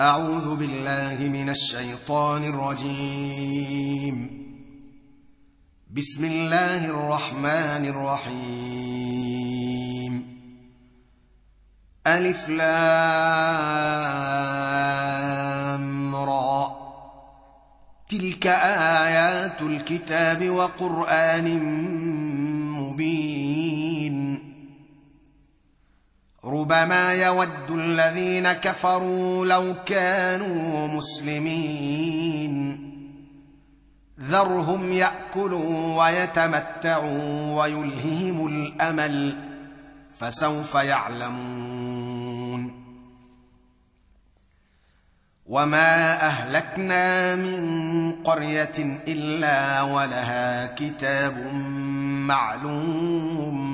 أعوذ بالله من الشيطان الرجيم. بسم الله الرحمن الرحيم. ألف لام را. تلك آيات الكتاب وقرآن مبين. ربما يود الذين كفروا لو كانوا مسلمين. ذرهم يأكلوا ويتمتعوا ويلههم الأمل فسوف يعلمون. وما أهلكنا من قرية إلا ولها كتاب معلوم.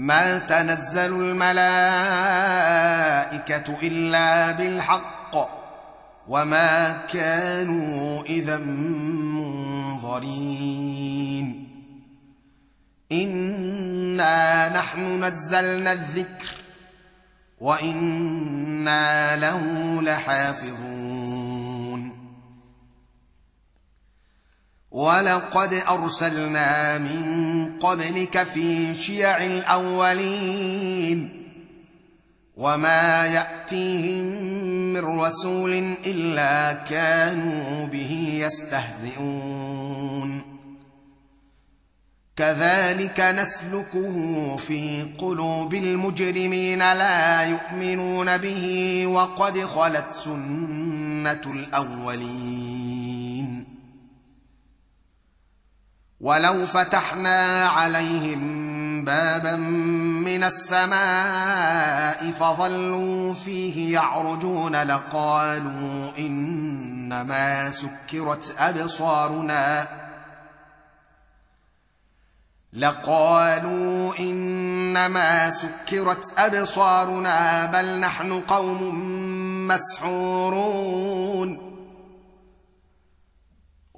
ما تنزل الملائكة إلا بالحق وما كانوا إذا منظرين. إنا نحن نزلنا الذكر وإنا له لحافظون. ولقد أرسلنا من قبلك في شيع الأولين وما يأتيهم من رسول إلا كانوا به يستهزئون. كذلك نسلكه في قلوب المجرمين لا يؤمنون به وقد خلت سنة الأولين. ولو فتحنا عليهم بابا من السماء فظلوا فيه يعرجون لقالوا انما سكرت ابصارنا لقالوا انما سكرت ابصارنا بل نحن قوم مسحورون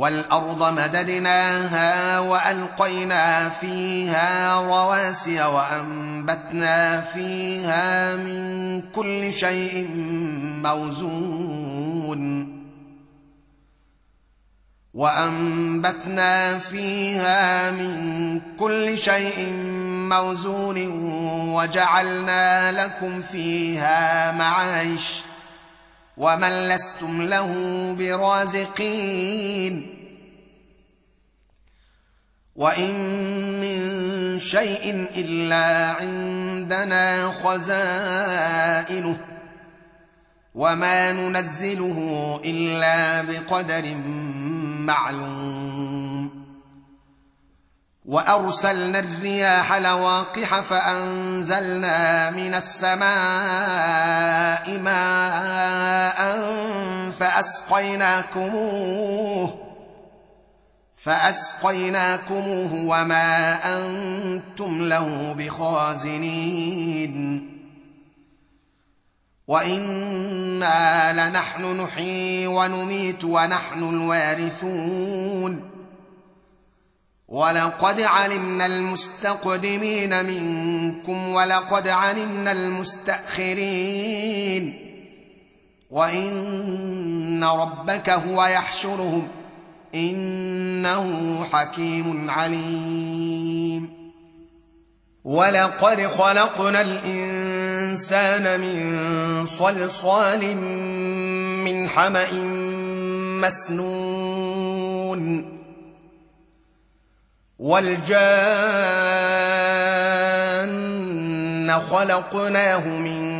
والأرض مددناها وألقينا فيها رواسي وأنبتنا فيها من كل شيء موزون. وأنبتنا فيها من كل شيء موزون وجعلنا لكم فيها معايش ومن لستم له برازقين وان من شيء الا عندنا خزائنه وما ننزله الا بقدر معلوم وارسلنا الرياح لواقح فانزلنا من السماء ماء فأسقيناكموه فأسقيناكموه وما أنتم له بخازنين. وإنا لنحن نحيي ونميت ونحن الوارثون. ولقد علمنا المستقدمين منكم ولقد علمنا المستأخرين. وان ربك هو يحشرهم انه حكيم عليم ولقد خلقنا الانسان من صلصال من حما مسنون والجان خلقناه من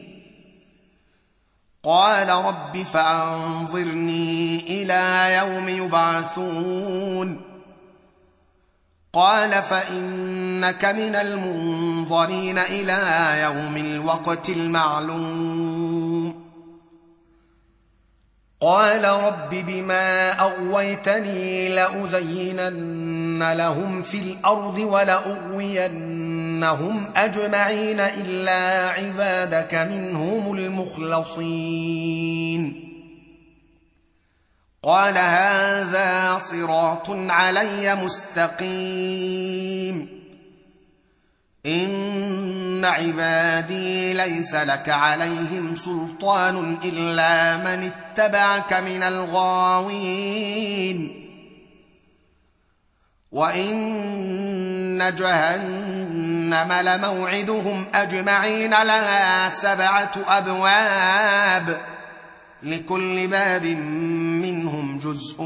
قال رب فأنظرني إلى يوم يبعثون. قال فإنك من المنظرين إلى يوم الوقت المعلوم. قال رب بما أغويتني لأزينن لهم في الأرض ولاغوينهم اجمعين الا عبادك منهم المخلصين قال هذا صراط علي مستقيم ان عبادي ليس لك عليهم سلطان الا من اتبعك من الغاوين وان جهنم لموعدهم اجمعين لها سبعه ابواب لكل باب منهم جزء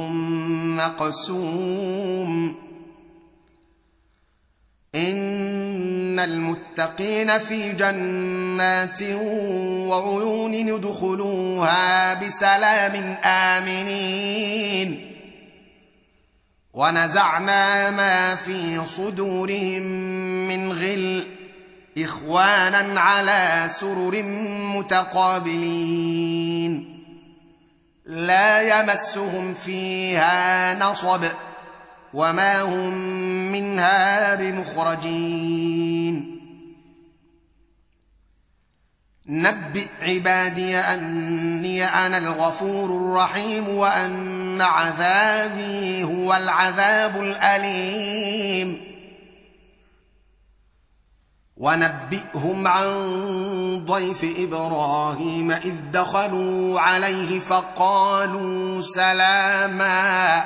مقسوم ان المتقين في جنات وعيون يدخلوها بسلام امنين ونزعنا ما في صدورهم من غل إخوانا على سرر متقابلين. لا يمسهم فيها نصب وما هم منها بمخرجين. نبئ عبادي أني أنا الغفور الرحيم وأن عذابي هو العذاب الاليم. ونبئهم عن ضيف إبراهيم اذ دخلوا عليه فقالوا سلاما.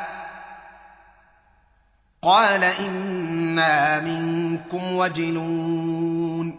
قال أنا منكم وجلون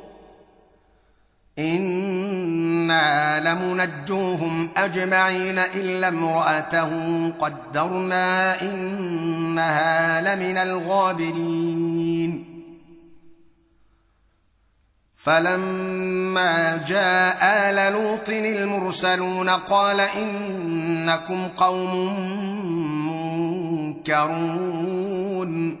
أنا لمنجوهم اجمعين الا امراته قدرنا انها لمن الغابرين فلما جاء ال لوط المرسلون قال انكم قوم منكرون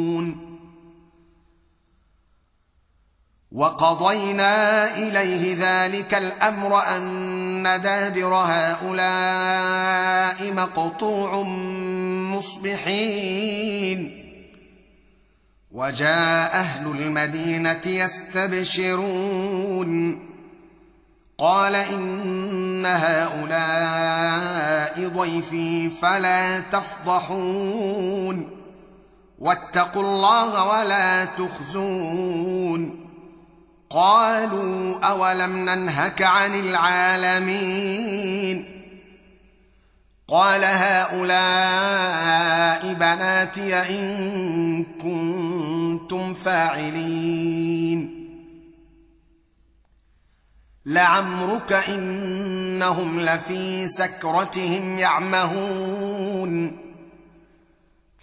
وقضينا إليه ذلك الأمر أن دابر هؤلاء مقطوع مصبحين. وجاء أهل المدينة يستبشرون. قال إن هؤلاء ضيفي فلا تفضحون. واتقوا الله ولا تخزون. قالوا أولم ننهك عن العالمين؟ قال هؤلاء بناتي إن كنتم فاعلين. لعمرك إنهم لفي سكرتهم يعمهون.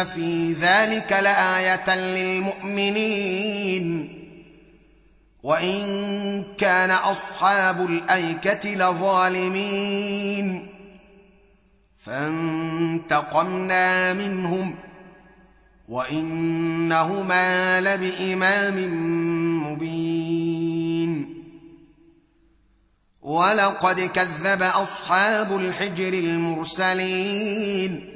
ان في ذلك لآية للمؤمنين. وإن كان أصحاب الأيكة لظالمين. فانتقمنا منهم وإنهما لبإمام مبين. ولقد كذب أصحاب الحجر المرسلين.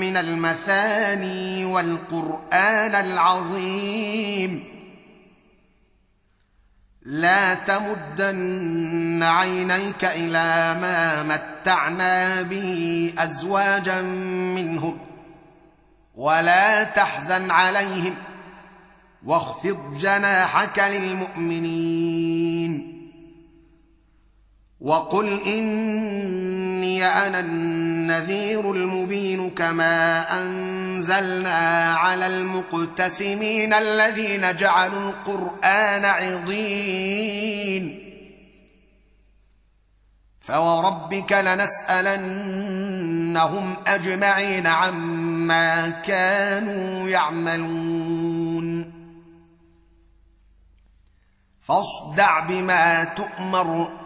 من المثاني والقرآن العظيم. لا تمدن عينيك إلى ما متعنا به أزواجا منهم ولا تحزن عليهم واخفض جناحك للمؤمنين. وقل إني أنا النذير المبين كما أنزلنا على المقتسمين الذين جعلوا القرآن عضين. فوربك لنسألنهم أجمعين عما كانوا يعملون. فاصدع بما تؤمر